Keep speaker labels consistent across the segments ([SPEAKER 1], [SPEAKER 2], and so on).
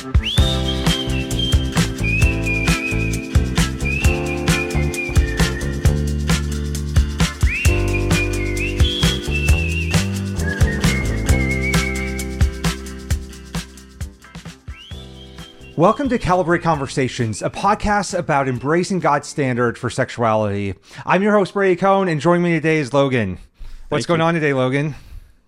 [SPEAKER 1] Welcome to Calibrate Conversations, a podcast about embracing God's standard for sexuality. I'm your host, Brady Cone, and joining me today is Logan. What's
[SPEAKER 2] Thank
[SPEAKER 1] going
[SPEAKER 2] you.
[SPEAKER 1] on today, Logan?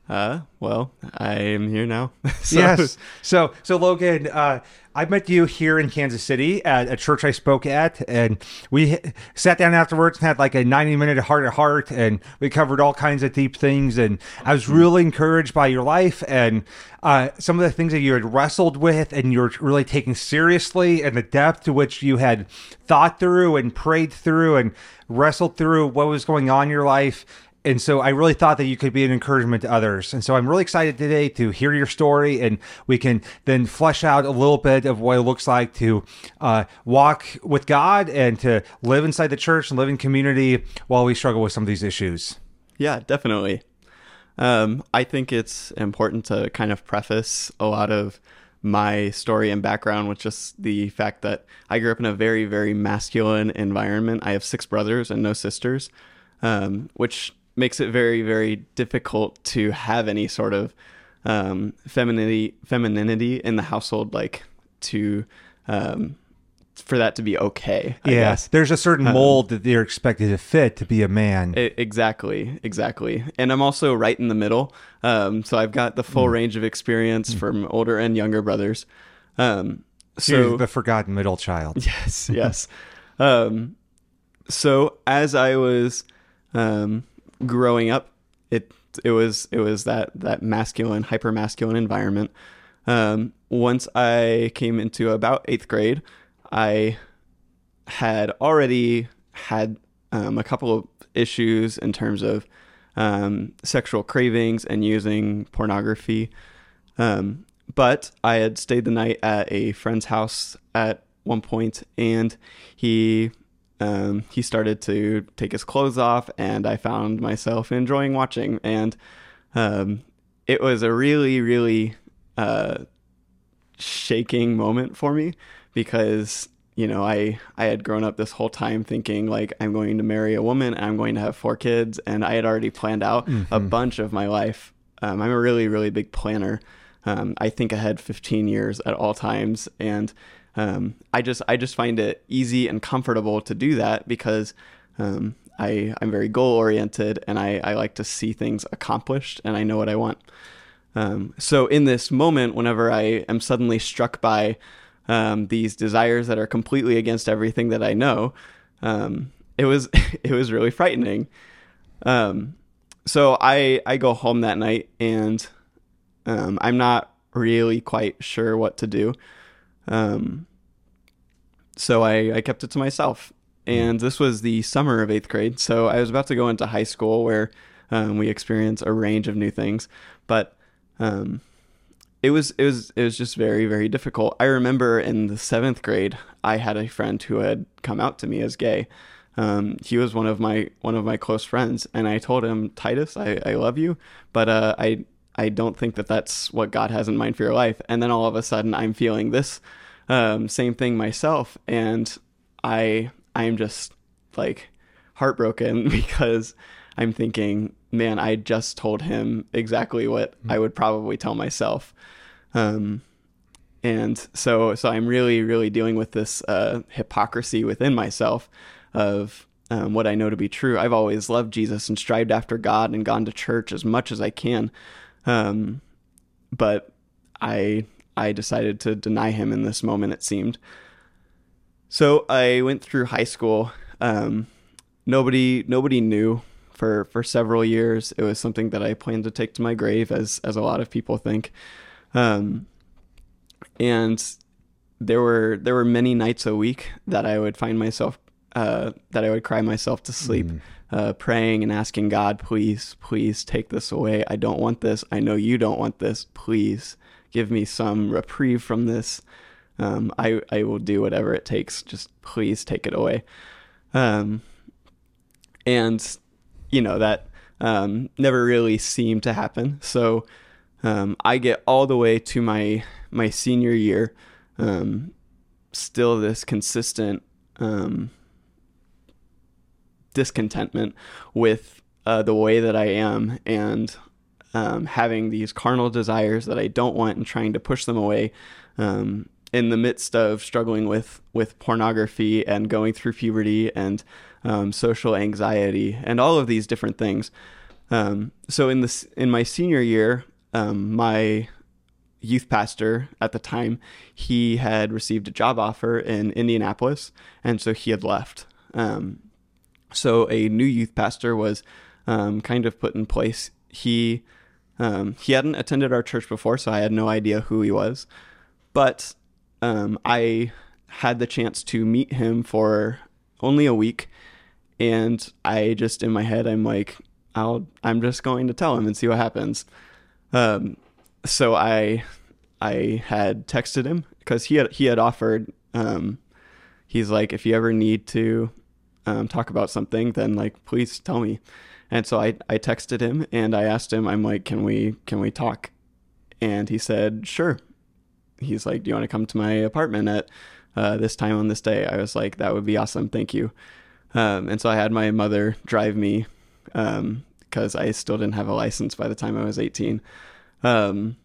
[SPEAKER 2] Uh, well, I am here now. so,
[SPEAKER 1] yes. So, so Logan, uh, I met you here in Kansas City at a church I spoke at, and we sat down afterwards and had like a 90 minute heart to heart, and we covered all kinds of deep things. And I was really encouraged by your life and uh, some of the things that you had wrestled with, and you're really taking seriously, and the depth to which you had thought through and prayed through and wrestled through what was going on in your life. And so I really thought that you could be an encouragement to others. And so I'm really excited today to hear your story and we can then flesh out a little bit of what it looks like to uh, walk with God and to live inside the church and live in community while we struggle with some of these issues.
[SPEAKER 2] Yeah, definitely. Um, I think it's important to kind of preface a lot of my story and background with just the fact that I grew up in a very, very masculine environment. I have six brothers and no sisters, um, which makes it very, very difficult to have any sort of um, femininity, femininity in the household, like to um, for that to be okay. I
[SPEAKER 1] Yes.
[SPEAKER 2] guess.
[SPEAKER 1] There's a certain mold that they're expected to fit to be a man.
[SPEAKER 2] E- exactly, exactly. And I'm also right in the middle. Um, so I've got the full
[SPEAKER 1] Mm.
[SPEAKER 2] range of experience from older and younger brothers. Um,
[SPEAKER 1] so you're the forgotten middle child.
[SPEAKER 2] yes, yes. Um, so as I was um, growing up, it it was it was that that masculine, hyper masculine environment. Um, once I came into about eighth grade, I had already had um, a couple of issues in terms of um, sexual cravings and using pornography. Um, but I had stayed the night at a friend's house at one point, and he um, he started to take his clothes off, and I found myself enjoying watching, and um, it was a really, really uh, shaking moment for me because you know I I had grown up this whole time thinking like I'm going to marry a woman and I'm going to have four kids and I had already planned out a bunch of my life. Um, I'm a really really big planner. Um, I think ahead 15 years at all times and um, I just I just find it easy and comfortable to do that because um, I I'm very goal oriented and I, I like to see things accomplished and I know what I want. Um, so in this moment, whenever I am suddenly struck by um, these desires that are completely against everything that I know, um, it was it was really frightening. Um, so I I go home that night and I'm not really quite sure what to do. Um, so I, I kept it to myself. And this was the summer of eighth grade. So I was about to go into high school where um, we experience a range of new things. But um, it was it was it was just very very difficult. I remember in the seventh grade, I had a friend who had come out to me as gay. Um, he was one of my one of my close friends, and I told him, Titus, I, I love you, but uh, I I don't think that that's what God has in mind for your life. And then all of a sudden, I'm feeling this um, same thing myself, and I I'm just like heartbroken because I'm thinking, man, I just told him exactly what I would probably tell myself. Um, and so, so I'm really, really dealing with this uh, hypocrisy within myself of um, what I know to be true. I've always loved Jesus and strived after God and gone to church as much as I can, um, but I I decided to deny him in this moment. It seemed. So I went through high school. Um, nobody nobody knew for for several years. It was something that I planned to take to my grave, as as a lot of people think. Um, and there were there were many nights a week that I would find myself uh, that I would cry myself to sleep, uh, praying and asking God, please, please take this away. I don't want this. I know you don't want this. Please give me some reprieve from this. Um, I I will do whatever it takes. Just please take it away. Um, and you know that um, never really seemed to happen. So um, I get all the way to my my senior year, um, still this consistent um, discontentment with uh, the way that I am and um, having these carnal desires that I don't want and trying to push them away um, in the midst of struggling with with pornography and going through puberty and um, social anxiety and all of these different things. Um, so in this in my senior year, um, my youth pastor at the time he had received a job offer in Indianapolis, and so he had left. Um, so a new youth pastor was um, kind of put in place. He um, he hadn't attended our church before, so I had no idea who he was. But um, I had the chance to meet him for only a week, and I just in my head I'm like, I'll I'm just going to tell him and see what happens. Um, so I I had texted him because he had he had offered. Um, he's like, if you ever need to um, talk about something, then like please tell me. And so I, I texted him and I asked him, I'm like, can we can we talk? And he said, sure. He's like, do you want to come to my apartment at uh, this time on this day? I was like, that would be awesome, thank you. Um, and so I had my mother drive me because um, I still didn't have a license by the time I was 18. Um,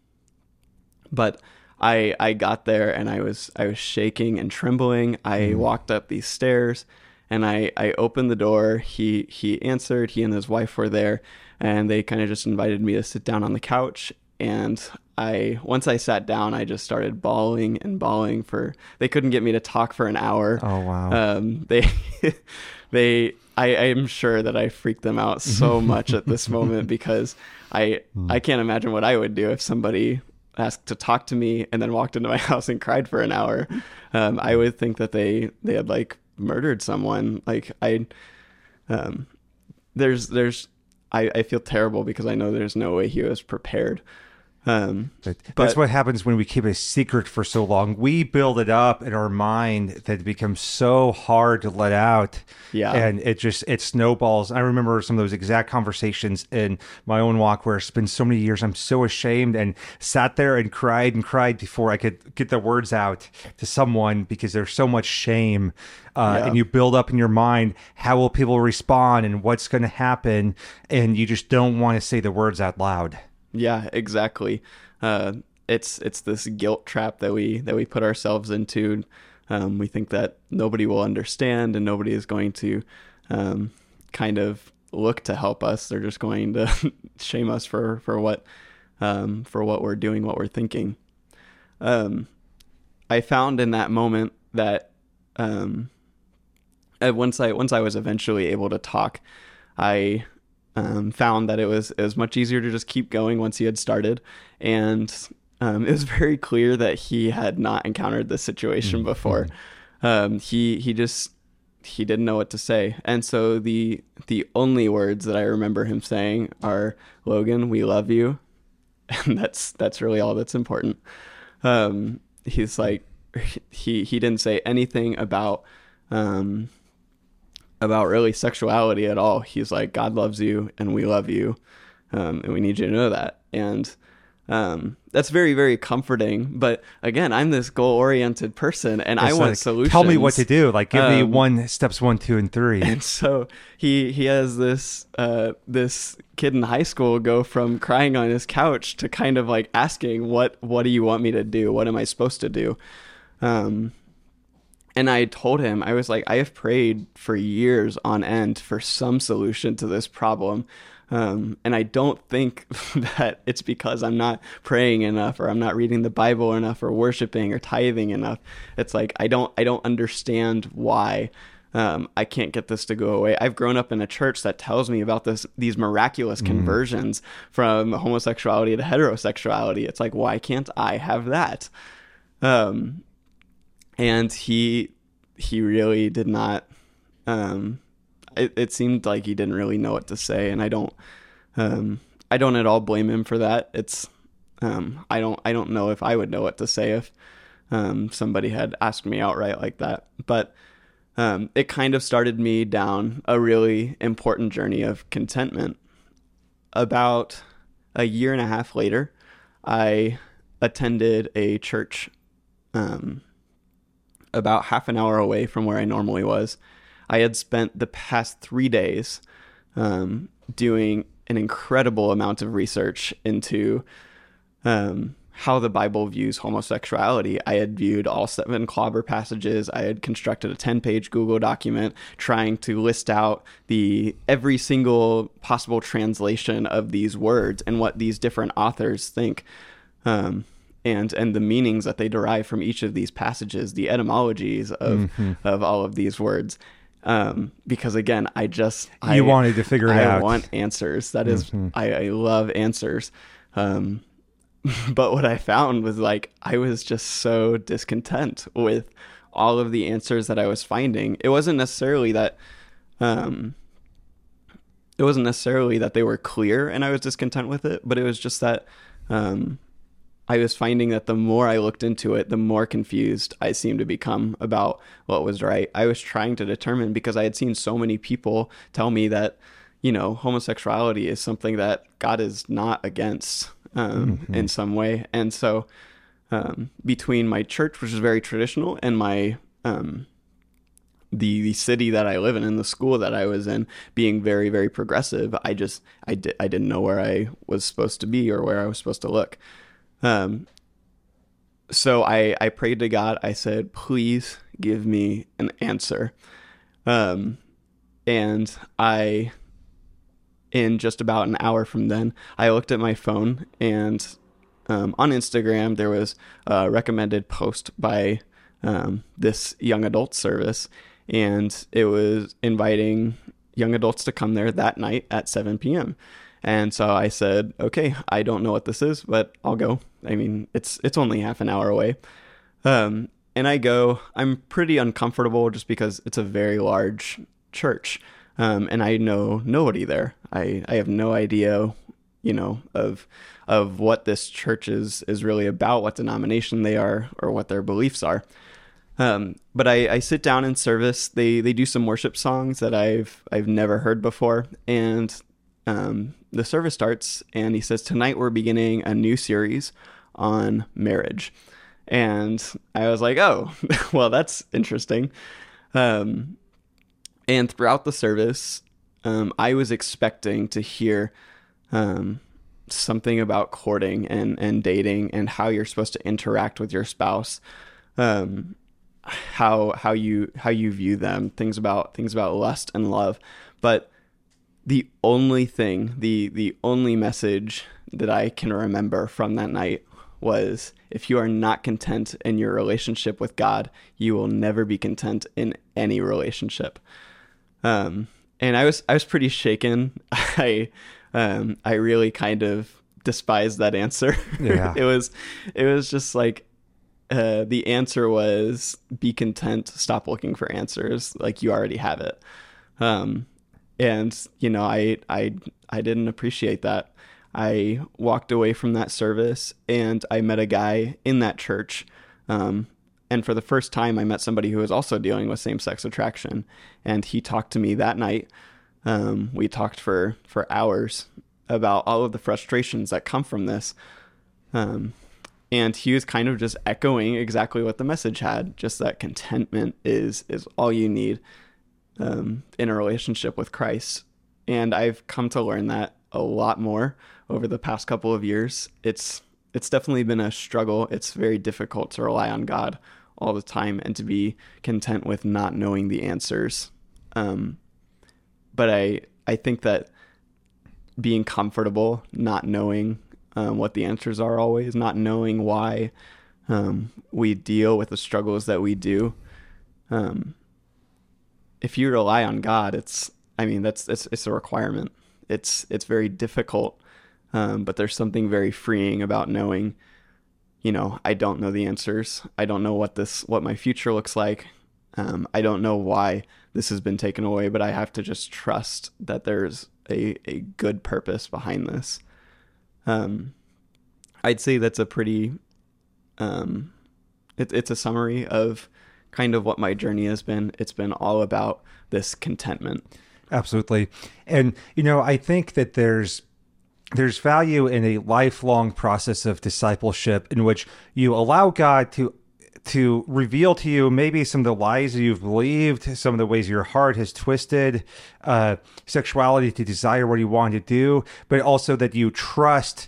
[SPEAKER 2] but I I got there and I was I was shaking and trembling. I mm. walked up these stairs and I, I opened the door. He he answered. He and his wife were there, and they kind of just invited me to sit down on the couch. And I once I sat down, I just started bawling and bawling for. They couldn't get me to talk for an hour.
[SPEAKER 1] Oh wow.
[SPEAKER 2] Um, they they I, I am sure that I freaked them out so much at this moment because I mm. I can't imagine what I would do if somebody asked to talk to me and then walked into my house and cried for an hour. Um, I would think that they they had like murdered someone. Like I, um, there's there's I, I feel terrible because I know there's no way he was prepared. Um,
[SPEAKER 1] but, that's what happens when we keep a secret for so long. We build it up in our mind that it becomes so hard to let out.
[SPEAKER 2] Yeah.
[SPEAKER 1] And it just, it snowballs. I remember some of those exact conversations in my own walk where it's been so many years. I'm so ashamed and sat there and cried and cried before I could get the words out to someone because there's so much shame. Uh, yeah. And you build up in your mind, how will people respond and what's going to happen? And you just don't want to say the words out loud.
[SPEAKER 2] Yeah, exactly. Uh, it's it's this guilt trap that we that we put ourselves into. Um, we think that nobody will understand and nobody is going to um, kind of look to help us. They're just going to shame us for for what um, for what we're doing, what we're thinking. Um, I found in that moment that um, once I once I was eventually able to talk, I um, found that it was it was much easier to just keep going once he had started, and um, it was very clear that he had not encountered this situation mm-hmm. before. Um, he he just he didn't know what to say, and so the the only words that I remember him saying are "Logan, we love you," and that's that's really all that's important. Um, he's like he he didn't say anything about um, about really sexuality at all. He's like, God loves you and we love you. Um, and we need you to know that. And um, that's very, very comforting. But again, I'm this goal oriented person and it's I want solutions.
[SPEAKER 1] Tell me what to do. Like give um, me one steps one, two, and three.
[SPEAKER 2] And so he he has this uh, this kid in high school go from crying on his couch to kind of like asking what what do you want me to do? What am I supposed to do? Um, and I told him, I was like, I have prayed for years on end for some solution to this problem. Um, and I don't think that it's because I'm not praying enough or I'm not reading the Bible enough or worshiping or tithing enough. It's like I don't I don't understand why um, I can't get this to go away. I've grown up in a church that tells me about this these miraculous mm. conversions from homosexuality to heterosexuality. It's like why can't I have that? Um, and he he really did not. Um, it, it seemed like he didn't really know what to say, and I don't. Um, I don't at all blame him for that. It's um, I don't I don't know if I would know what to say if um, somebody had asked me outright like that. But um, it kind of started me down a really important journey of contentment. About a year and a half later, I attended a church um, about half an hour away from where I normally was. I had spent the past three days um, doing an incredible amount of research into um, how the Bible views homosexuality. I had viewed all seven clobber passages. I had constructed a 10 page Google document trying to list out the every single possible translation of these words and what these different authors think. Um, and, and the meanings that they derive from each of these passages, the etymologies of, mm-hmm. of all of these words. Um, because again, I just
[SPEAKER 1] you I, wanted to figure it
[SPEAKER 2] I
[SPEAKER 1] out.
[SPEAKER 2] I want answers. That is, mm-hmm. I, I love answers. Um, but what I found was like I was just so discontent with all of the answers that I was finding. It wasn't necessarily that um it wasn't necessarily that they were clear and I was discontent with it, but it was just that um I was finding that the more I looked into it, the more confused I seemed to become about what was right. I was trying to determine because I had seen so many people tell me that, you know, homosexuality is something that God is not against um, mm-hmm. in some way. And so, um, between my church, which is very traditional, and my um, the the city that I live in and the school that I was in being very very progressive, I just I did I didn't know where I was supposed to be or where I was supposed to look. Um, so I I prayed to God. I said, please give me an answer. Um, and I in just about an hour from then, I looked at my phone and um, on Instagram there was a recommended post by um, this young adult service, and it was inviting young adults to come there that night at 7 p.m. And so I said, okay, I don't know what this is, but I'll go. I mean, it's it's only half an hour away. Um, and I go. I'm pretty uncomfortable just because it's a very large church um, and I know nobody there. I, I have no idea, you know, of of what this church is is really about, what denomination they are, or what their beliefs are. Um, but I, I sit down in service. They they do some worship songs that I've I've never heard before, and um, the service starts, and he says, "Tonight we're beginning a new series on marriage." And I was like, "Oh, well, that's interesting." Um, and throughout the service, um, I was expecting to hear um, something about courting and, and dating and how you're supposed to interact with your spouse, um, how how you how you view them, things about things about lust and love. But the only thing, the the only message that I can remember from that night was if you are not content in your relationship with God, you will never be content in any relationship. Um, and I was I was pretty shaken. I um, I really kind of despised that answer. Yeah. it was it was just like uh, the answer was be content, stop looking for answers, like you already have it. Um, and you know, I I I didn't appreciate that. I walked away from that service and I met a guy in that church um, and for the first time, I met somebody who was also dealing with same sex attraction. And he talked to me that night. Um, we talked for, for hours about all of the frustrations that come from this. Um, and he was kind of just echoing exactly what the message had just that contentment is is all you need um, in a relationship with christ and i've come to learn that a lot more over the past couple of years it's it's definitely been a struggle. It's very difficult to rely on God all the time and to be content with not knowing the answers. Um, but I I think that being comfortable not knowing um, what the answers are always, not knowing why um, we deal with the struggles that we do. If you rely on God, it's I mean that's it's it's a requirement. It's it's very difficult um, but there's something very freeing about knowing, you know, I don't know the answers. I don't know what this, what my future looks like. Um, I don't know why this has been taken away, but I have to just trust that there's a, a good purpose behind this. Um, I'd say that's a pretty, um, it, it's a summary of kind of what my journey has been. It's been all about this contentment.
[SPEAKER 1] Absolutely. And, you know, I think that there's there's value in a lifelong process of discipleship in which you allow God to to reveal to you maybe some of the lies that you've believed, some of the ways your heart has twisted uh, sexuality to desire what you want to do, but also that you trust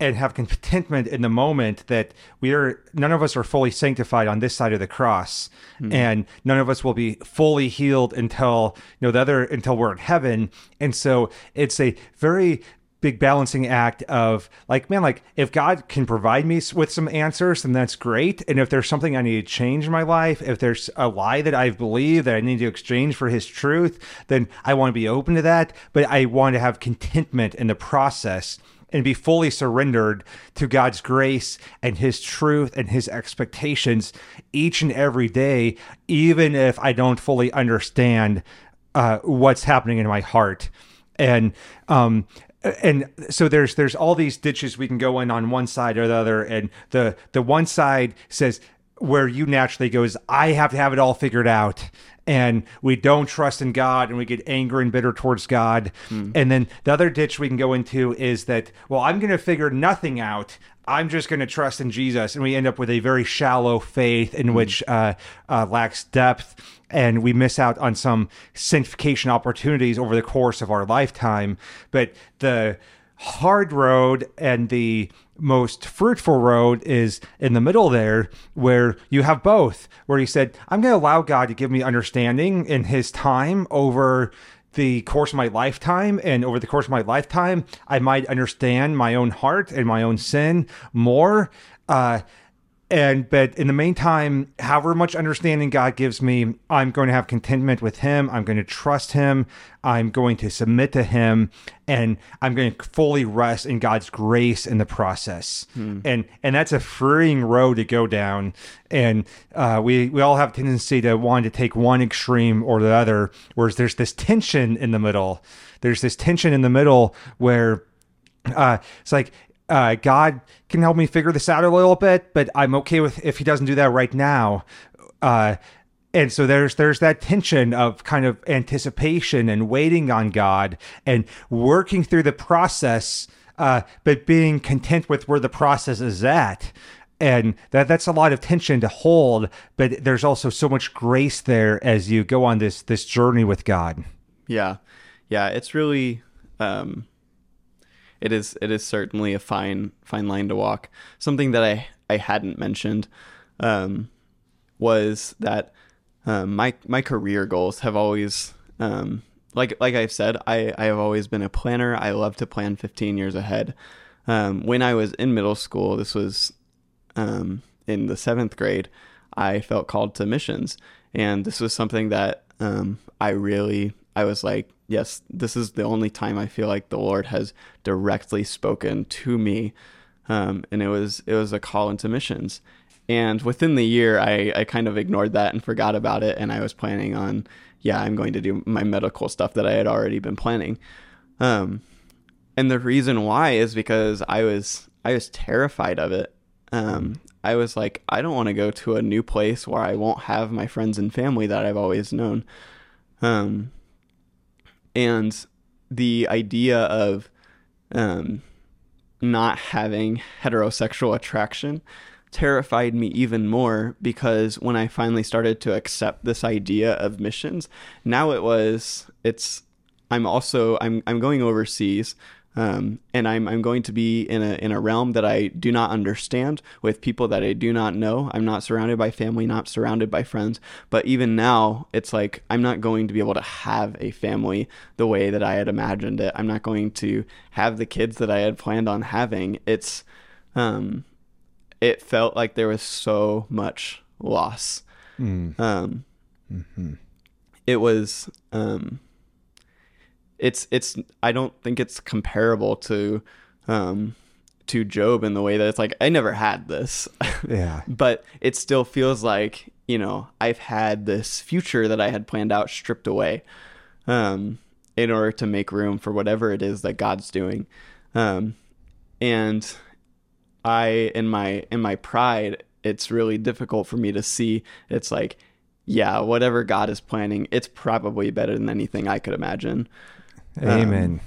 [SPEAKER 1] and have contentment in the moment that we are none of us are fully sanctified on this side of the cross. Hmm. And none of us will be fully healed until you know the other until we're in heaven. And so it's a very big balancing act of like man like if god can provide me with some answers then that's great. And if there's something i need to change in my life if there's a lie that i've believed that i need to exchange for his truth then i want to be open to that. But i want to have contentment in the process and be fully surrendered to God's grace and His truth and His expectations each and every day, even if I don't fully understand uh, what's happening in my heart. And um, and so there's there's all these ditches we can go in on one side or the other, and the the one side says where you naturally go is I have to have it all figured out. And we don't trust in God and we get angry and bitter towards God. And then the other ditch we can go into is that, well, I'm going to figure nothing out. I'm just going to trust in Jesus. And we end up with a very shallow faith in which uh, uh, lacks depth. And we miss out on some sanctification opportunities over the course of our lifetime. But the hard road and the most fruitful road is in the middle there where you have both where he said i'm going to allow god to give me understanding in his time over the course of my lifetime and over the course of my lifetime i might understand my own heart and my own sin more. Uh, and but in the meantime however much understanding god gives me i'm going to have contentment with him. I'm going to trust him. I'm going to submit to him. And i'm going to fully rest in god's grace in the process. And and that's a freeing road to go down. And uh, we we all have a tendency to want to take one extreme or the other whereas there's this tension in the middle. There's this tension in the middle where uh, it's like uh, God can help me figure this out a little bit, but I'm okay with if He doesn't do that right now. Uh, and so there's there's that tension of kind of anticipation and waiting on God and working through the process, uh, but being content with where the process is at. And that that's a lot of tension to hold, but there's also so much grace there as you go on this this journey with God.
[SPEAKER 2] Yeah, yeah, it's really, um, it is it is certainly a fine fine line to walk. Something that I I hadn't mentioned um, was that um, my my career goals have always um, like like I've said I I have always been a planner. I love to plan 15 years ahead. Um, when I was in middle school, this was um, in the seventh grade. I felt called to missions, and this was something that um, I really I was like, yes, this is the only time I feel like the Lord has directly spoken to me, um, and it was it was a call into missions. And within the year, I, I kind of ignored that and forgot about it, and I was planning on, yeah, I'm going to do my medical stuff that I had already been planning. Um, and the reason why is because I was I was terrified of it. Um, I was like, I don't want to go to a new place where I won't have my friends and family that I've always known. Um, and the idea of um, not having heterosexual attraction terrified me even more because when I finally started to accept this idea of missions, now it was it's I'm also I'm I'm going overseas. Um, and I'm I'm going to be in a in a realm that I do not understand with people that I do not know. I'm not surrounded by family, not surrounded by friends. But even now, it's like I'm not going to be able to have a family the way that I had imagined it. I'm not going to have the kids that I had planned on having. It's um, it felt like there was so much loss. Um, it was um, it's it's I don't think it's comparable to um, to Job in the way that it's like I never had this,
[SPEAKER 1] Yeah.
[SPEAKER 2] but it still feels like you know I've had this future that I had planned out stripped away, um, in order to make room for whatever it is that God's doing, um, and I in my in my pride, it's really difficult for me to see. It's like, yeah, whatever God is planning, it's probably better than anything I could imagine.
[SPEAKER 1] Amen.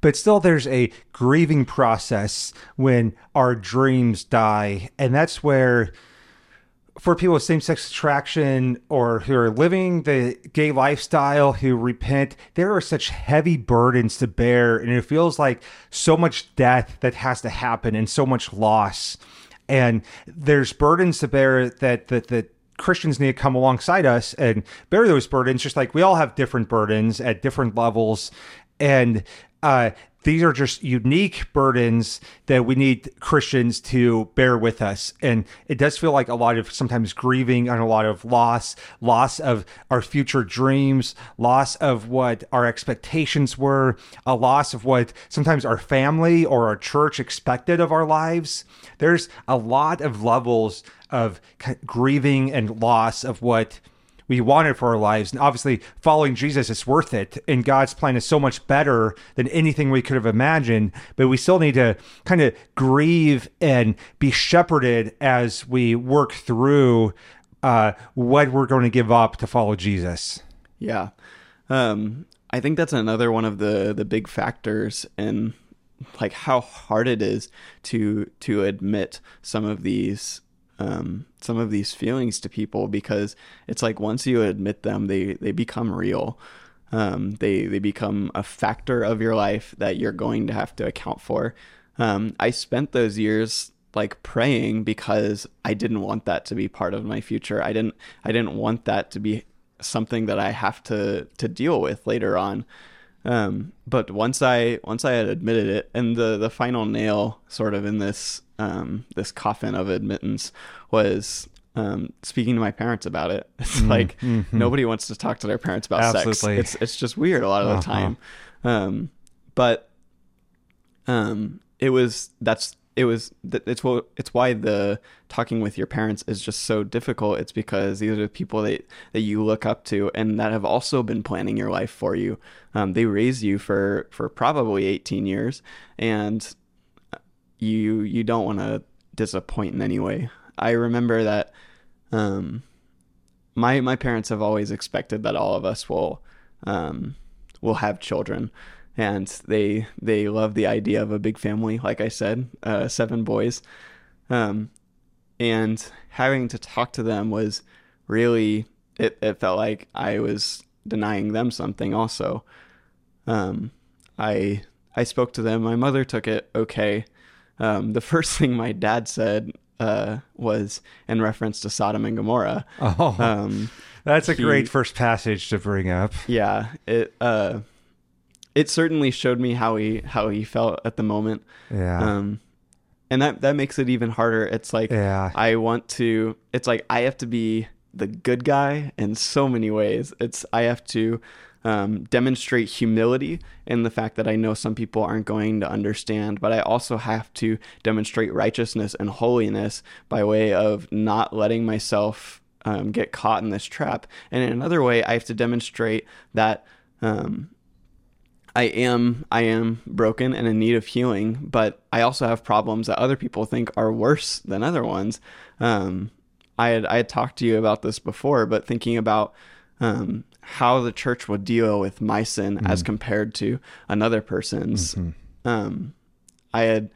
[SPEAKER 1] but still, there's a grieving process when our dreams die. And that's where for people with same-sex attraction or who are living the gay lifestyle who repent there are such heavy burdens to bear and it feels like so much death that has to happen and so much loss and there's burdens to bear that that that Christians need to come alongside us and bear those burdens just like we all have different burdens at different levels and uh, these are just unique burdens that we need Christians to bear with us. And it does feel like a lot of sometimes grieving and a lot of loss, loss of our future dreams, loss of what our expectations were, a loss of what sometimes our family or our church expected of our lives. There's a lot of levels of grieving and loss of what we wanted for our lives. And obviously, following Jesus is worth it. And God's plan is so much better than anything we could have imagined. But we still need to kind of grieve and be shepherded as we work through uh, what we're going to give up to follow Jesus.
[SPEAKER 2] Yeah. Um, I think that's another one of the, the big factors in like how hard it is to to admit some of these um, some of these feelings to people because it's like once you admit them, they they become real. Um, they they become a factor of your life that you're going to have to account for. Um, I spent those years like praying because I didn't want that to be part of my future. I didn't I didn't want that to be something that I have to to deal with later on. Um, but once I once I had admitted it, and the the final nail sort of in this um, this coffin of admittance was um, speaking to my parents about it. It's mm, like mm-hmm. nobody wants to talk to their parents about Absolutely. sex. It's it's just weird a lot of the uh-huh. time. Um, but um, it was that's it was it's what it's why the talking with your parents is just so difficult. It's because these are the people that that you look up to and that have also been planning your life for you. Um, they raised you for for probably 18 years and you you don't want to disappoint in any way. I remember that um, my my parents have always expected that all of us will um, will have children and they they love the idea of a big family. Like I said, uh, seven boys, um, and having to talk to them was really it. It felt like I was denying them something. Also, um, I I spoke to them. My mother took it okay. Um, the first thing my dad said uh, was in reference to Sodom and Gomorrah.
[SPEAKER 1] Oh, um, that's a he, great first passage to bring up.
[SPEAKER 2] Yeah, it. Uh, it certainly showed me how he how he felt at the moment.
[SPEAKER 1] Yeah.
[SPEAKER 2] Um, and that that makes it even harder. It's like yeah. I want to. It's like I have to be the good guy in so many ways. It's I have to um, demonstrate humility in the fact that I know some people aren't going to understand, but I also have to demonstrate righteousness and holiness by way of not letting myself um, get caught in this trap. And in another way, I have to demonstrate that um, I am I am broken and in need of healing, but I also have problems that other people think are worse than other ones. Um, I had I had talked to you about this before, but thinking about um, how the church would deal with my sin mm as compared to another person's. Mm-hmm. Um, I had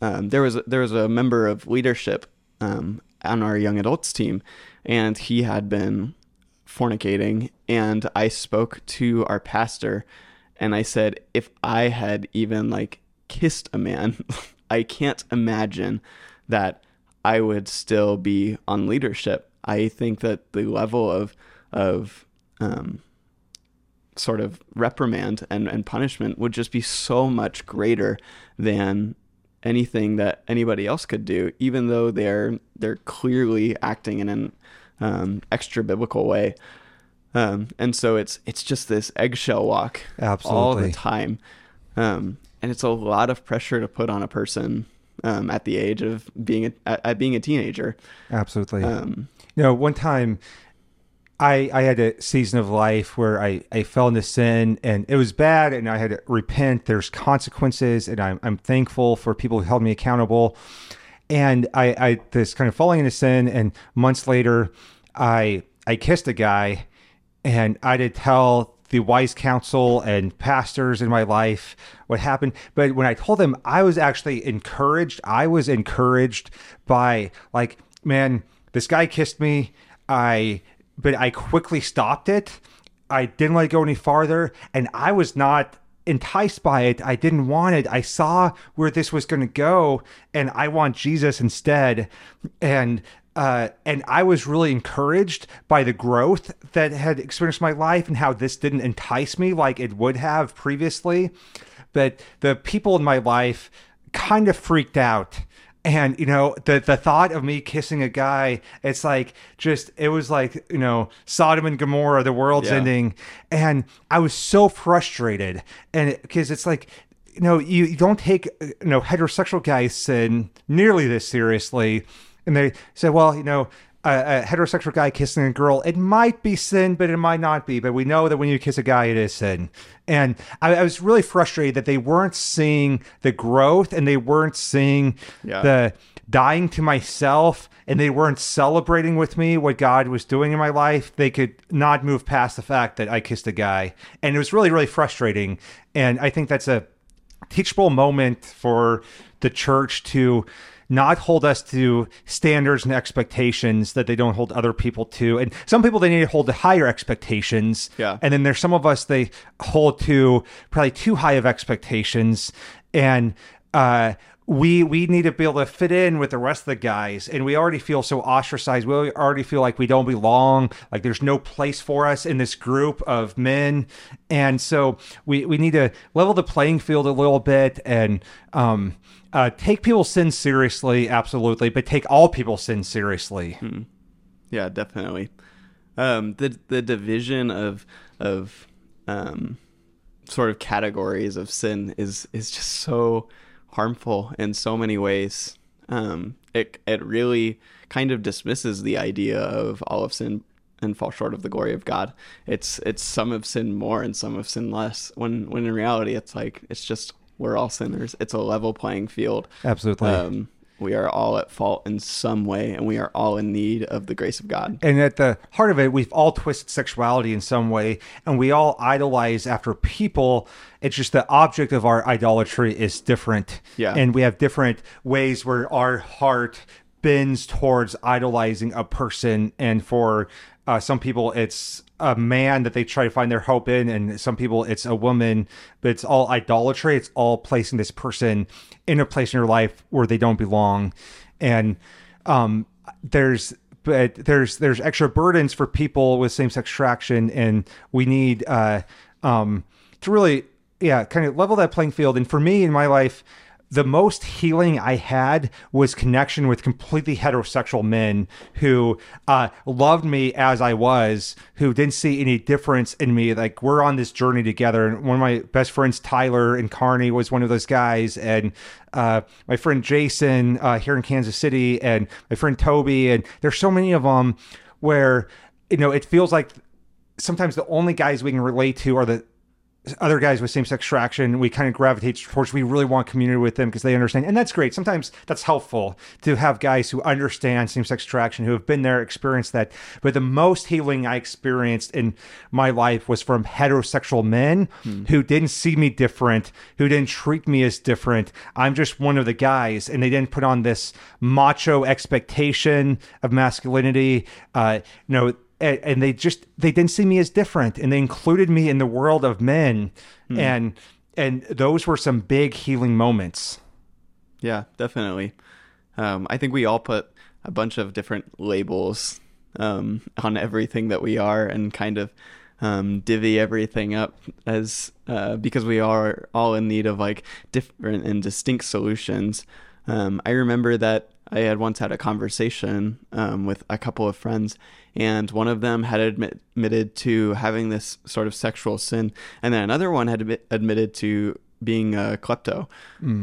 [SPEAKER 2] um, there was there was a member of leadership um, on our young adults team, and he had been fornicating, and I spoke to our pastor and I said, if I had even like kissed a man, I can't imagine that I would still be on leadership. I think that the level of of um, sort of reprimand and, and punishment would just be so much greater than anything that anybody else could do, even though they're they're clearly acting in an um, extra biblical way. Um, and so it's it's just this eggshell walk Absolutely. all the time. Um, and it's a lot of pressure to put on a person um, at the age of being a, at, being a teenager.
[SPEAKER 1] Absolutely. Um, you know, one time I I had a season of life where I, I fell into sin and it was bad and I had to repent. There's consequences and I'm I'm thankful for people who held me accountable. And I I this kind of falling into sin and months later I I kissed a guy and I did tell the wise counsel and pastors in my life what happened. But when I told them, I was actually encouraged. I was encouraged by like, man, this guy kissed me. I but I quickly stopped it. I didn't let it go any farther, and I was not enticed by it. I didn't want it. I saw where this was going to go, and I want Jesus instead. And uh, and I was really encouraged by the growth that had experienced my life and how this didn't entice me like it would have previously. But the people in my life kind of freaked out and you know the the thought of me kissing a guy it's like just it was like you know sodom and gomorrah the world's
[SPEAKER 2] Yeah.
[SPEAKER 1] ending and i was so frustrated and because it's like you know you, you don't take you know heterosexual guys sin nearly this seriously and they said well you know a, a heterosexual guy kissing a girl, it might be sin, but it might not be. But we know that when you kiss a guy, it is sin. And I, I was really frustrated that they weren't seeing the growth and they weren't seeing
[SPEAKER 2] Yeah.
[SPEAKER 1] the dying to myself and they weren't celebrating with me what God was doing in my life. They could not move past the fact that I kissed a guy. And it was really, really frustrating. And I think that's a teachable moment for the church to not hold us to standards and expectations that they don't hold other people to. And some people they need to hold to higher expectations.
[SPEAKER 2] Yeah.
[SPEAKER 1] And then there's some of us they hold to probably too high of expectations. And uh we we need to be able to fit in with the rest of the guys and we already feel so ostracized we already feel like we don't belong like there's no place for us in this group of men and so we we need to level the playing field a little bit and um uh, take people's sin seriously absolutely but take all people's sin seriously
[SPEAKER 2] Yeah, definitely. Um, the the division of of um, sort of categories of sin is is just so harmful in so many ways. Um, it it really kind of dismisses the idea of all of sin and fall short of the glory of God. It's it's some have sinned more and some have sinned less. When when in reality, it's like it's just we're all sinners. It's a level playing field.
[SPEAKER 1] absolutely
[SPEAKER 2] Um, we are all at fault in some way, and we are all in need of the grace of God.
[SPEAKER 1] and at the heart of it, we've all twisted sexuality in some way, and we all idolize after people. It's just the object of our idolatry is different.
[SPEAKER 2] Yeah.
[SPEAKER 1] And we have different ways where our heart bends towards idolizing a person. And for uh, some people, it's a man that they try to find their hope in, and some people, it's a woman, but it's all idolatry. It's all placing this person in a place in your life where they don't belong. And um, there's but there's there's extra burdens for people with same sex attraction, and we need uh, um, to really yeah kind of level that playing field. And for me in my life, the most healing I had was connection with completely heterosexual men who uh, loved me as I was, who didn't see any difference in me. Like we're on this journey together, and one of my best friends, Tyler and Carney, was one of those guys, and uh, my friend Jason uh, here in Kansas City, and my friend Toby, and there's so many of them where you know it feels like sometimes the only guys we can relate to are the other guys with same-sex attraction we kind of gravitate towards we really want community with them because they understand and that's great. Sometimes that's helpful to have guys who understand same-sex attraction who have been there experienced that. But the most healing i experienced in my life was from heterosexual men who didn't see me different who didn't treat me as different. I'm just one of the guys and they didn't put on this macho expectation of masculinity. Uh you know and, and they just they didn't see me as different and they included me in the world of men and and those were some big healing moments
[SPEAKER 2] Yeah, definitely. Um, I think we all put a bunch of different labels um, on everything that we are, and kind of um, divvy everything up as uh, because we are all in need of like different and distinct solutions. Um, I remember that I had once had a conversation um, with a couple of friends, and one of them had admit, admitted to having this sort of sexual sin, and then another one had admit, admitted to being a klepto.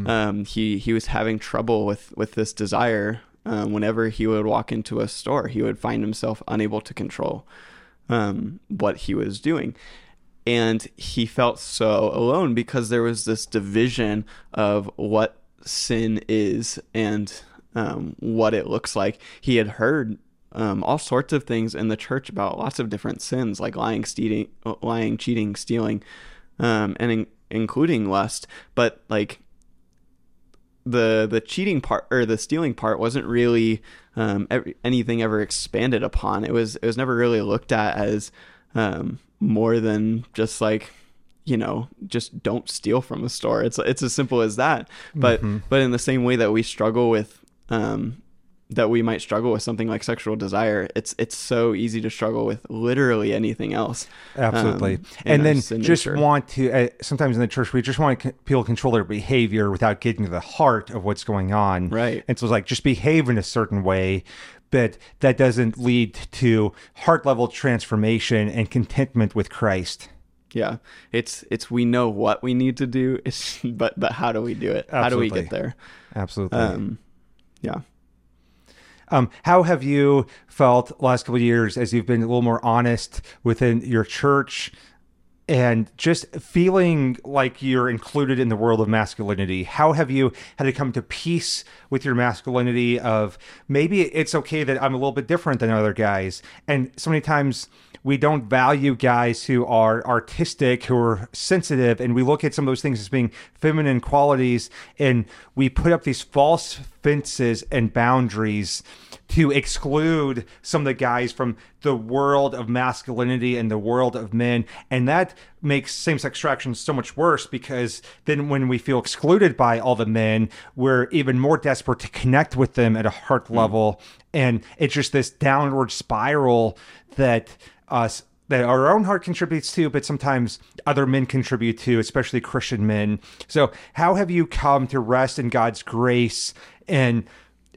[SPEAKER 2] Um, he he was having trouble with with this desire. Um, whenever he would walk into a store, he would find himself unable to control um, what he was doing. And he felt so alone because there was this division of what sin is and um, what it looks like. He had heard um, all sorts of things in the church about lots of different sins, like lying, stealing, lying, cheating, stealing, um, and in, including lust. But like the the cheating part or the stealing part wasn't really um, ev- anything ever expanded upon. It was it was never really looked at as um, more than just like you know just don't steal from a store. It's it's as simple as that. But but in the same way that we struggle with um, that we might struggle with something like sexual desire, it's it's so easy to struggle with literally anything else.
[SPEAKER 1] Absolutely.
[SPEAKER 2] um,
[SPEAKER 1] and then just
[SPEAKER 2] nature.
[SPEAKER 1] want to, uh, sometimes in the church, we just want to, people to control their behavior without getting to the heart of what's going on.
[SPEAKER 2] Right.
[SPEAKER 1] And so it's like, just behave in a certain way, but that doesn't lead to heart level transformation and contentment with Christ.
[SPEAKER 2] Yeah, it's it's we know what we need to do, it's, but but how do we do it? How do we get there?
[SPEAKER 1] Absolutely.
[SPEAKER 2] Um, yeah.
[SPEAKER 1] Um, how have you felt last couple years as you've been a little more honest within your church and just feeling like you're included in the world of masculinity? How have you had to come to peace with your masculinity of maybe it's okay that I'm a little bit different than other guys? And so many times we don't value guys who are artistic, who are sensitive, and we look at some of those things as being feminine qualities, and we put up these false fences and boundaries to exclude some of the guys from the world of masculinity and the world of men. And that makes same sex attraction so much worse because then when we feel excluded by all the men, we're even more desperate to connect with them at a heart hmm. level. And it's just this downward spiral that us that our own heart contributes to, but sometimes other men contribute to, especially Christian men. So, how have you come to rest in God's grace and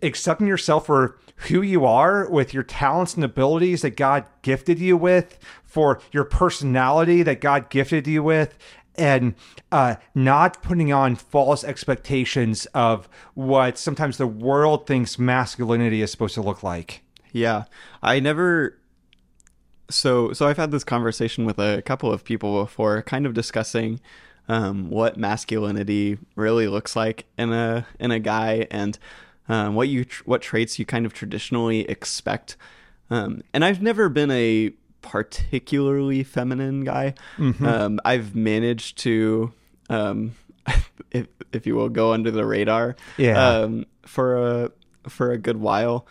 [SPEAKER 1] accepting yourself for who you are with your talents and abilities that God gifted you with, for your personality that God gifted you with? And uh, not putting on false expectations of what sometimes the world thinks masculinity is supposed to look like.
[SPEAKER 2] Yeah, I never. So so I've had this conversation with a couple of people before, kind of discussing um, what masculinity really looks like in a in a guy and um, what you tr- what traits you kind of traditionally expect. Um, and I've never been a particularly feminine guy. Um, I've managed to, um, if if you will, go under the radar.
[SPEAKER 1] Yeah.
[SPEAKER 2] Um, for a for a good while.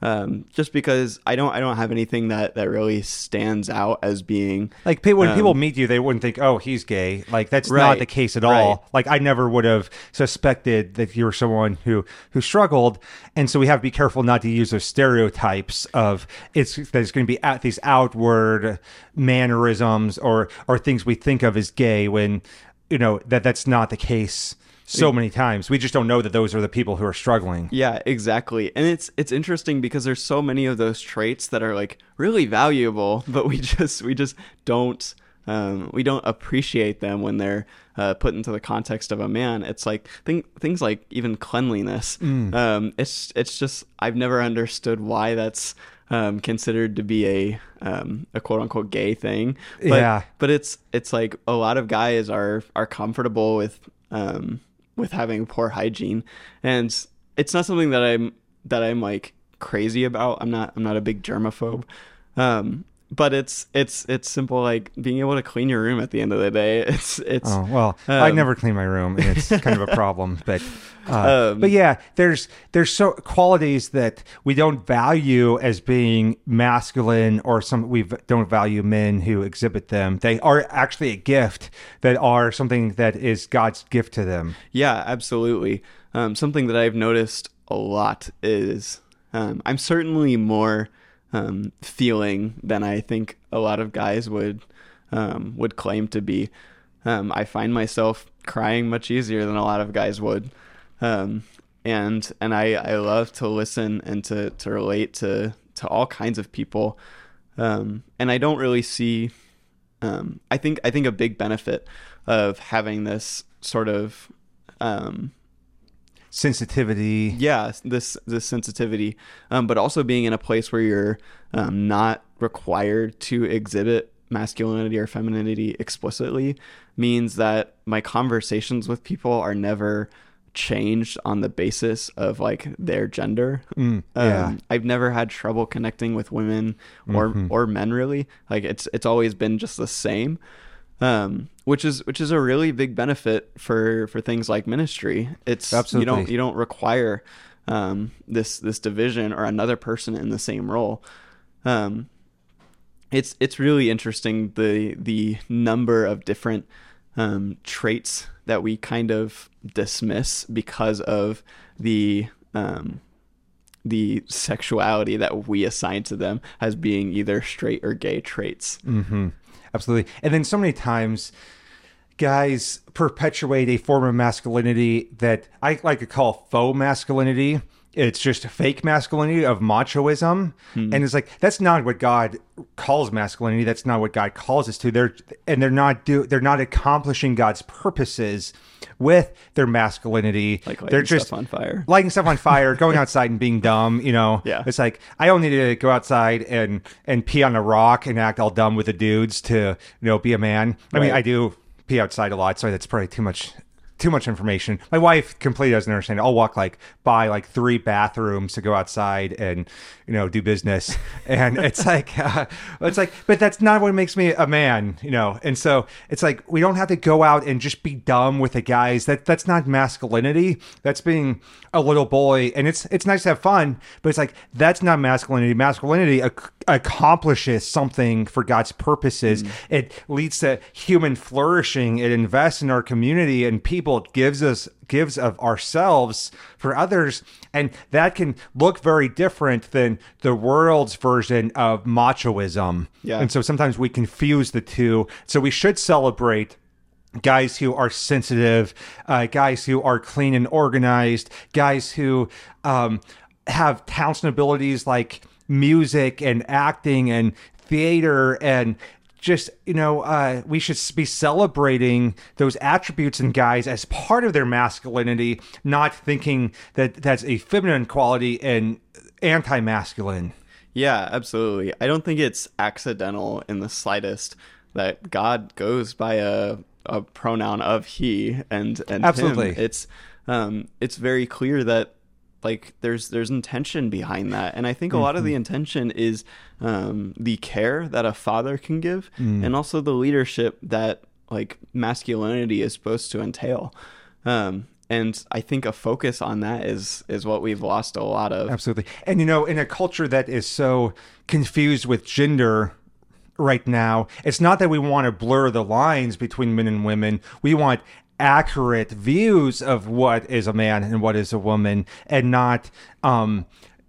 [SPEAKER 2] Um, just because I don't I don't have anything that that really stands out as being
[SPEAKER 1] Like when people
[SPEAKER 2] Um,
[SPEAKER 1] meet you, they wouldn't think, "Oh, he's gay." Like that's not the case at all. Like I never would have suspected that you were someone who who struggled, and so we have to be careful not to use those stereotypes of it's there's going to be at these outward mannerisms or or things we think of as gay when you know that that's not the case. So many times we just don't know that those are the people who are struggling.
[SPEAKER 2] Yeah, exactly. And it's it's interesting because there's so many of those traits that are like really valuable, but we just we just don't um, we don't appreciate them when they're uh, put into the context of a man. It's like thing, things like even cleanliness. Um, it's it's just I've never understood why that's um, considered to be a um, a quote unquote gay thing. But,
[SPEAKER 1] Yeah.
[SPEAKER 2] but it's it's like a lot of guys are are comfortable with um, with having poor hygiene, and it's not something that I'm that I'm like crazy about. I'm not I'm not a big germaphobe, um, but it's it's it's simple like being able to clean your room at the end of the day. It's it's
[SPEAKER 1] Oh well, I
[SPEAKER 2] Um,
[SPEAKER 1] never clean my room, and it's kind of a problem. But uh,
[SPEAKER 2] Um,
[SPEAKER 1] but yeah, there's there's so qualities that we don't value as being masculine, or some we don't value men who exhibit them. They are actually a gift that are something that is God's gift to them.
[SPEAKER 2] Yeah, absolutely. Um, something that I've noticed a lot is um, I'm certainly more um, feeling than I think a lot of guys would um, would claim to be. Um, I find myself crying much easier than a lot of guys would, um, and and I, I love to listen and to, to relate to to all kinds of people, um, and I don't really see um, I think I think a big benefit of having this sort of um,
[SPEAKER 1] Sensitivity.
[SPEAKER 2] yeah this this sensitivity, um, but also being in a place where you're um, not required to exhibit masculinity or femininity explicitly means that my conversations with people are never changed on the basis of like their gender.
[SPEAKER 1] Mm, yeah.
[SPEAKER 2] Um, I've never had trouble connecting with women or
[SPEAKER 1] Mm-hmm.
[SPEAKER 2] or men really. Like it's it's always been just the same. um, which is which is a really big benefit for for things like ministry. It's
[SPEAKER 1] Absolutely.
[SPEAKER 2] you don't you don't require um, this this division or another person in the same role. Um, it's it's really interesting the the number of different um, traits that we kind of dismiss because of the um, the sexuality that we assign to them as being either straight or gay traits.
[SPEAKER 1] Mm-hmm. Absolutely. And then so many times, guys perpetuate a form of masculinity that I like to call faux masculinity. It's just fake masculinity of machoism, hmm. and it's like that's not what God calls masculinity. That's not what God calls us to. They're and they're not do they're not accomplishing God's purposes with their masculinity.
[SPEAKER 2] Like lighting
[SPEAKER 1] they're just
[SPEAKER 2] stuff on fire.
[SPEAKER 1] lighting stuff on fire, going outside and being dumb. You know,
[SPEAKER 2] Yeah.
[SPEAKER 1] It's like I don't need to go outside and and pee on a rock and act all dumb with the dudes to you know be a man. I mean, I do pee outside a lot, so that's probably too much too much information. My wife completely doesn't understand. I'll walk like by like three bathrooms to go outside and you know do business, and it's like uh, it's like, but that's not what makes me a man, you know. And so it's like we don't have to go out and just be dumb with the guys. That that's not masculinity. That's being a little boy, and it's it's nice to have fun, but it's like that's not masculinity. Masculinity ac- accomplishes something for God's purposes. It leads to human flourishing. It invests in our community and people. It gives us gives of ourselves for others, and that can look very different than the world's version of machoism.
[SPEAKER 2] Yeah.
[SPEAKER 1] and so sometimes we confuse the two. So we should celebrate guys who are sensitive, uh, guys who are clean and organized, guys who um, have talents and abilities like music and acting and theater and just you know uh, we should be celebrating those attributes in guys as part of their masculinity not thinking that that's a feminine quality and anti-masculine
[SPEAKER 2] Yeah, absolutely. I don't think it's accidental in the slightest that God goes by a, a pronoun of he and and
[SPEAKER 1] Absolutely.
[SPEAKER 2] him. It's um it's very clear that like there's there's intention behind that. And i think a lot of the intention is um the care that a father can give and also the leadership that like masculinity is supposed to entail. Um and i think a focus on that is is what we've lost a lot of.
[SPEAKER 1] Absolutely. And you know, in a culture that is so confused with gender right now, it's not that we want to blur the lines between men and women. We want accurate views of what is a man and what is a woman and not um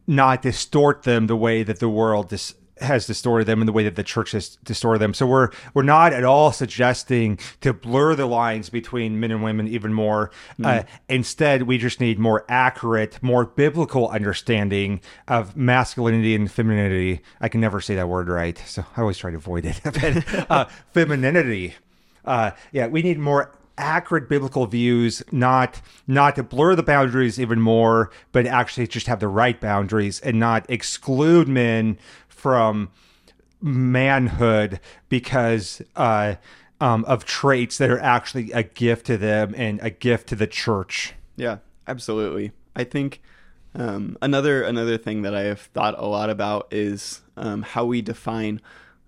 [SPEAKER 1] not distort them the way that the world dis- has distorted them and the way that the church has distorted them. So we're we're not at all suggesting to blur the lines between men and women even more. Uh, instead, we just need more accurate, more biblical understanding of masculinity and femininity. I can never say that word right, so I always try to avoid it. but, uh, femininity. Uh, yeah, we need more accurate biblical views not not to blur the boundaries even more but actually just have the right boundaries and not exclude men from manhood because uh, um, of traits that are actually a gift to them and a gift to the church.
[SPEAKER 2] Yeah, absolutely. I think um, another another thing that I have thought a lot about is um, how we define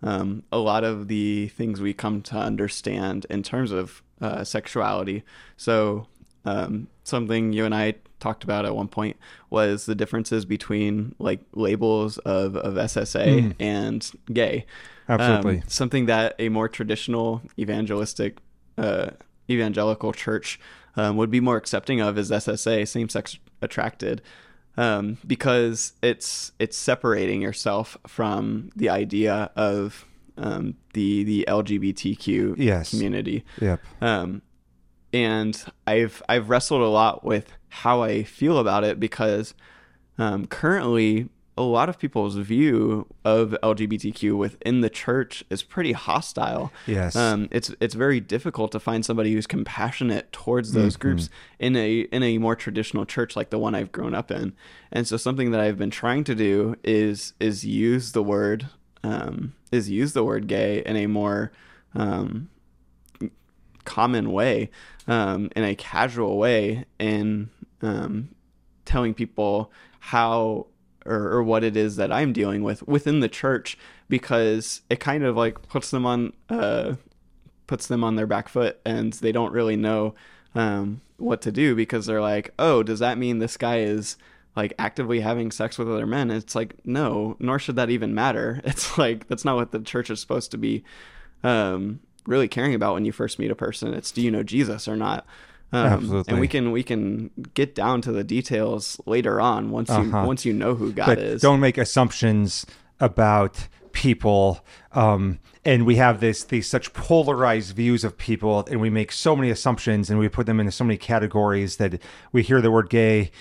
[SPEAKER 2] um, a lot of the things we come to understand in terms of uh, sexuality. So um, something you and I talked about at one point was the differences between like labels of, of SSA and gay.
[SPEAKER 1] Absolutely.
[SPEAKER 2] Um, something that a more traditional evangelistic uh, evangelical church um, would be more accepting of is SSA, same sex attracted, um, because it's it's separating yourself from the idea of um, the the LGBTQ
[SPEAKER 1] Yes.
[SPEAKER 2] community.
[SPEAKER 1] Yep.
[SPEAKER 2] Um, and I've I've wrestled a lot with how I feel about it because um, currently a lot of people's view of LGBTQ within the church is pretty hostile.
[SPEAKER 1] Yes.
[SPEAKER 2] Um, it's it's very difficult to find somebody who's compassionate towards those groups in a in a more traditional church like the one I've grown up in. And so something that I've been trying to do is is use the word um, is use the word gay in a more um, common way, um, in a casual way, in um, telling people how or, or what it is that I'm dealing with within the church, because it kind of like puts them on uh, puts them on their back foot and they don't really know um, what to do because they're like, oh, does that mean this guy is like actively having sex with other men? It's like, no, nor should that even matter. It's like, that's not what the church is supposed to be um, really caring about when you first meet a person. It's do you know Jesus or not? Um,
[SPEAKER 1] Absolutely.
[SPEAKER 2] And we can we can get down to the details later on once you
[SPEAKER 1] Uh-huh.
[SPEAKER 2] once you know who God
[SPEAKER 1] but
[SPEAKER 2] is.
[SPEAKER 1] don't make assumptions about people um and we have this these such polarized views of people and we make so many assumptions and we put them into so many categories that we hear the word gay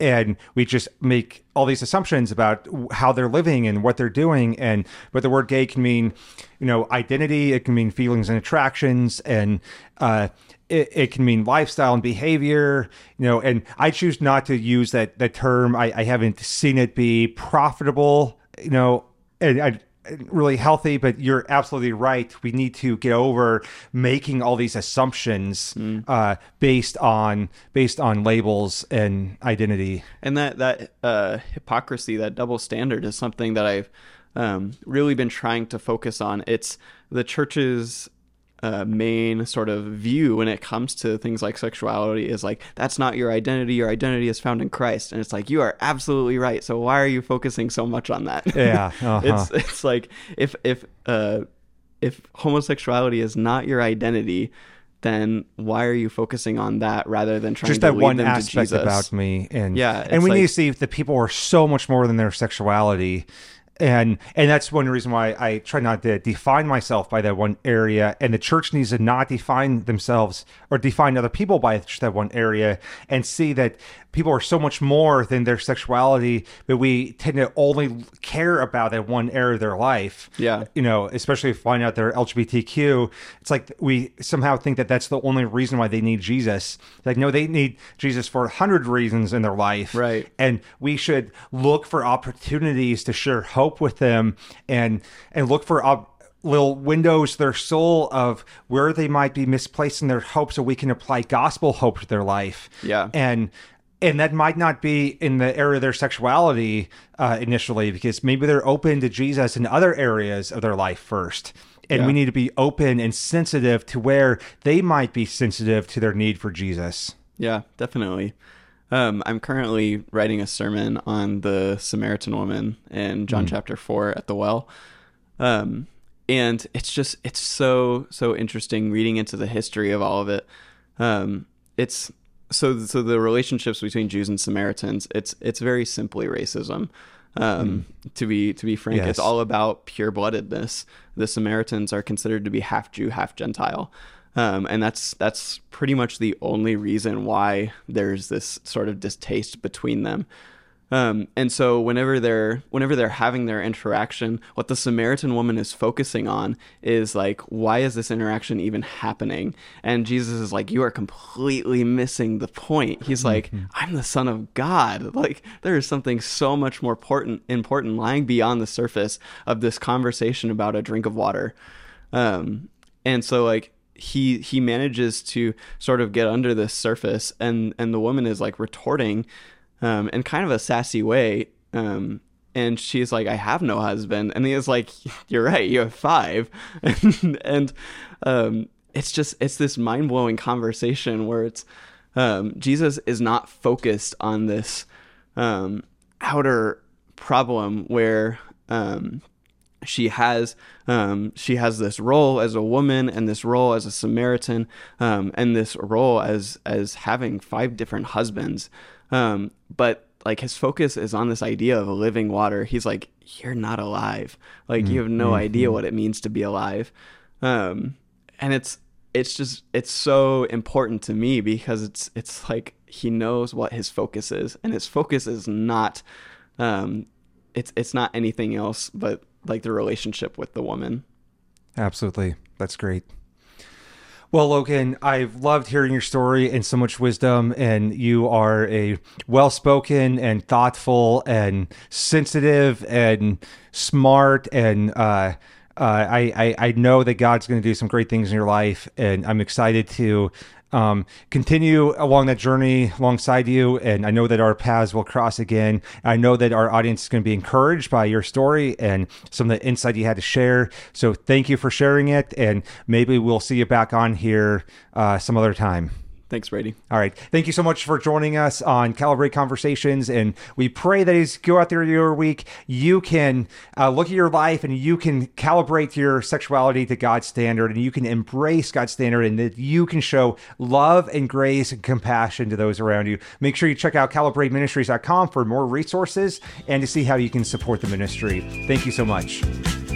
[SPEAKER 1] and we just make all these assumptions about how they're living and what they're doing. And but the word gay can mean you know identity it can mean feelings and attractions and uh it, it can mean lifestyle and behavior you know and i choose not to use that that term. I, I haven't seen it be profitable you know and I, really healthy but you're absolutely right. We need to get over making all these assumptions uh, based on based on labels and identity.
[SPEAKER 2] And that that uh, hypocrisy, that double standard, is something that I've um, really been trying to focus on. It's the church's uh, main sort of view when it comes to things like sexuality is like that's not your identity. Your identity is found in Christ, and it's like you are absolutely right. So why are you focusing so much on that?
[SPEAKER 1] Yeah, uh-huh.
[SPEAKER 2] it's it's like if if uh, if homosexuality is not your identity. Then why are you focusing on that rather than trying
[SPEAKER 1] just
[SPEAKER 2] to
[SPEAKER 1] that
[SPEAKER 2] lead
[SPEAKER 1] one
[SPEAKER 2] them to
[SPEAKER 1] aspect
[SPEAKER 2] Jesus?
[SPEAKER 1] about me and
[SPEAKER 2] Yeah,
[SPEAKER 1] and we need
[SPEAKER 2] like-
[SPEAKER 1] to see the people are so much more than their sexuality and and that's one reason why I try not to define myself by that one area and the church needs to not define themselves or define other people by just that one area and see that people are so much more than their sexuality but we tend to only care about that one area of their life
[SPEAKER 2] Yeah.
[SPEAKER 1] you know, especially if find out they're LGBTQ, it's like we somehow think that that's the only reason why they need Jesus. Like, no, they need Jesus for a hundred reasons in their life,
[SPEAKER 2] Right.
[SPEAKER 1] And we should look for opportunities to share hope with them, and and look for op- little windows their soul of where they might be misplacing their hope, so we can apply gospel hope to their life.
[SPEAKER 2] Yeah.
[SPEAKER 1] and and that might not be in the area of their sexuality uh, initially because maybe they're open to jesus in other areas of their life first and
[SPEAKER 2] Yeah.
[SPEAKER 1] we need to be open and sensitive to where they might be sensitive to their need for jesus
[SPEAKER 2] Yeah, definitely. Um, I'm currently writing a sermon on the Samaritan woman in John chapter four at the well, um, and it's just it's so so interesting reading into the history of all of it. Um, it's so so the relationships between Jews and Samaritans. It's it's very simply racism. Um, To be to be frank,
[SPEAKER 1] Yes.
[SPEAKER 2] it's all about pure bloodedness. The Samaritans are considered to be half Jew, half Gentile. Um, and that's that's pretty much the only reason why there's this sort of distaste between them. Um, and so whenever they're whenever they're having their interaction, what the Samaritan woman is focusing on is like, why is this interaction even happening? And Jesus is like, you are completely missing the point. He's like, I'm the Son of God. Like there is something so much more important important lying beyond the surface of this conversation about a drink of water. Um, and so like he he manages to sort of get under this surface and and the woman is like retorting um in kind of a sassy way um and she's like i have no husband. And he is like you're right you have five. And, and um it's just it's this mind-blowing conversation where it's um jesus is not focused on this um outer problem where um she has um, she has this role as a woman and this role as a Samaritan um, and this role as as having five different husbands. Um, but like his focus is on this idea of living water. He's like, you're not alive. Like you have no idea what it means to be alive. Um, and it's it's just it's so important to me because it's it's like he knows what his focus is, and his focus is not um, it's it's not anything else but like the relationship with the woman.
[SPEAKER 1] absolutely that's great well logan i've loved hearing your story and so much wisdom and you are a well-spoken and thoughtful and sensitive and smart and uh uh, I, I I know that God's going to do some great things in your life, and I'm excited to um, continue along that journey alongside you. And I know that our paths will cross again. I know that our audience is going to be encouraged by your story and some of the insight you had to share. So thank you for sharing it. And maybe we'll see you back on here uh, some other time.
[SPEAKER 2] Thanks, Brady.
[SPEAKER 1] All right. Thank you so much for joining us on Calibrate Conversations. And we pray that as you go out there your week, you can uh, look at your life and you can calibrate your sexuality to God's standard and you can embrace God's standard and that you can show love and grace and compassion to those around you. Make sure you check out calibrateministries.com for more resources and to see how you can support the ministry. Thank you so much.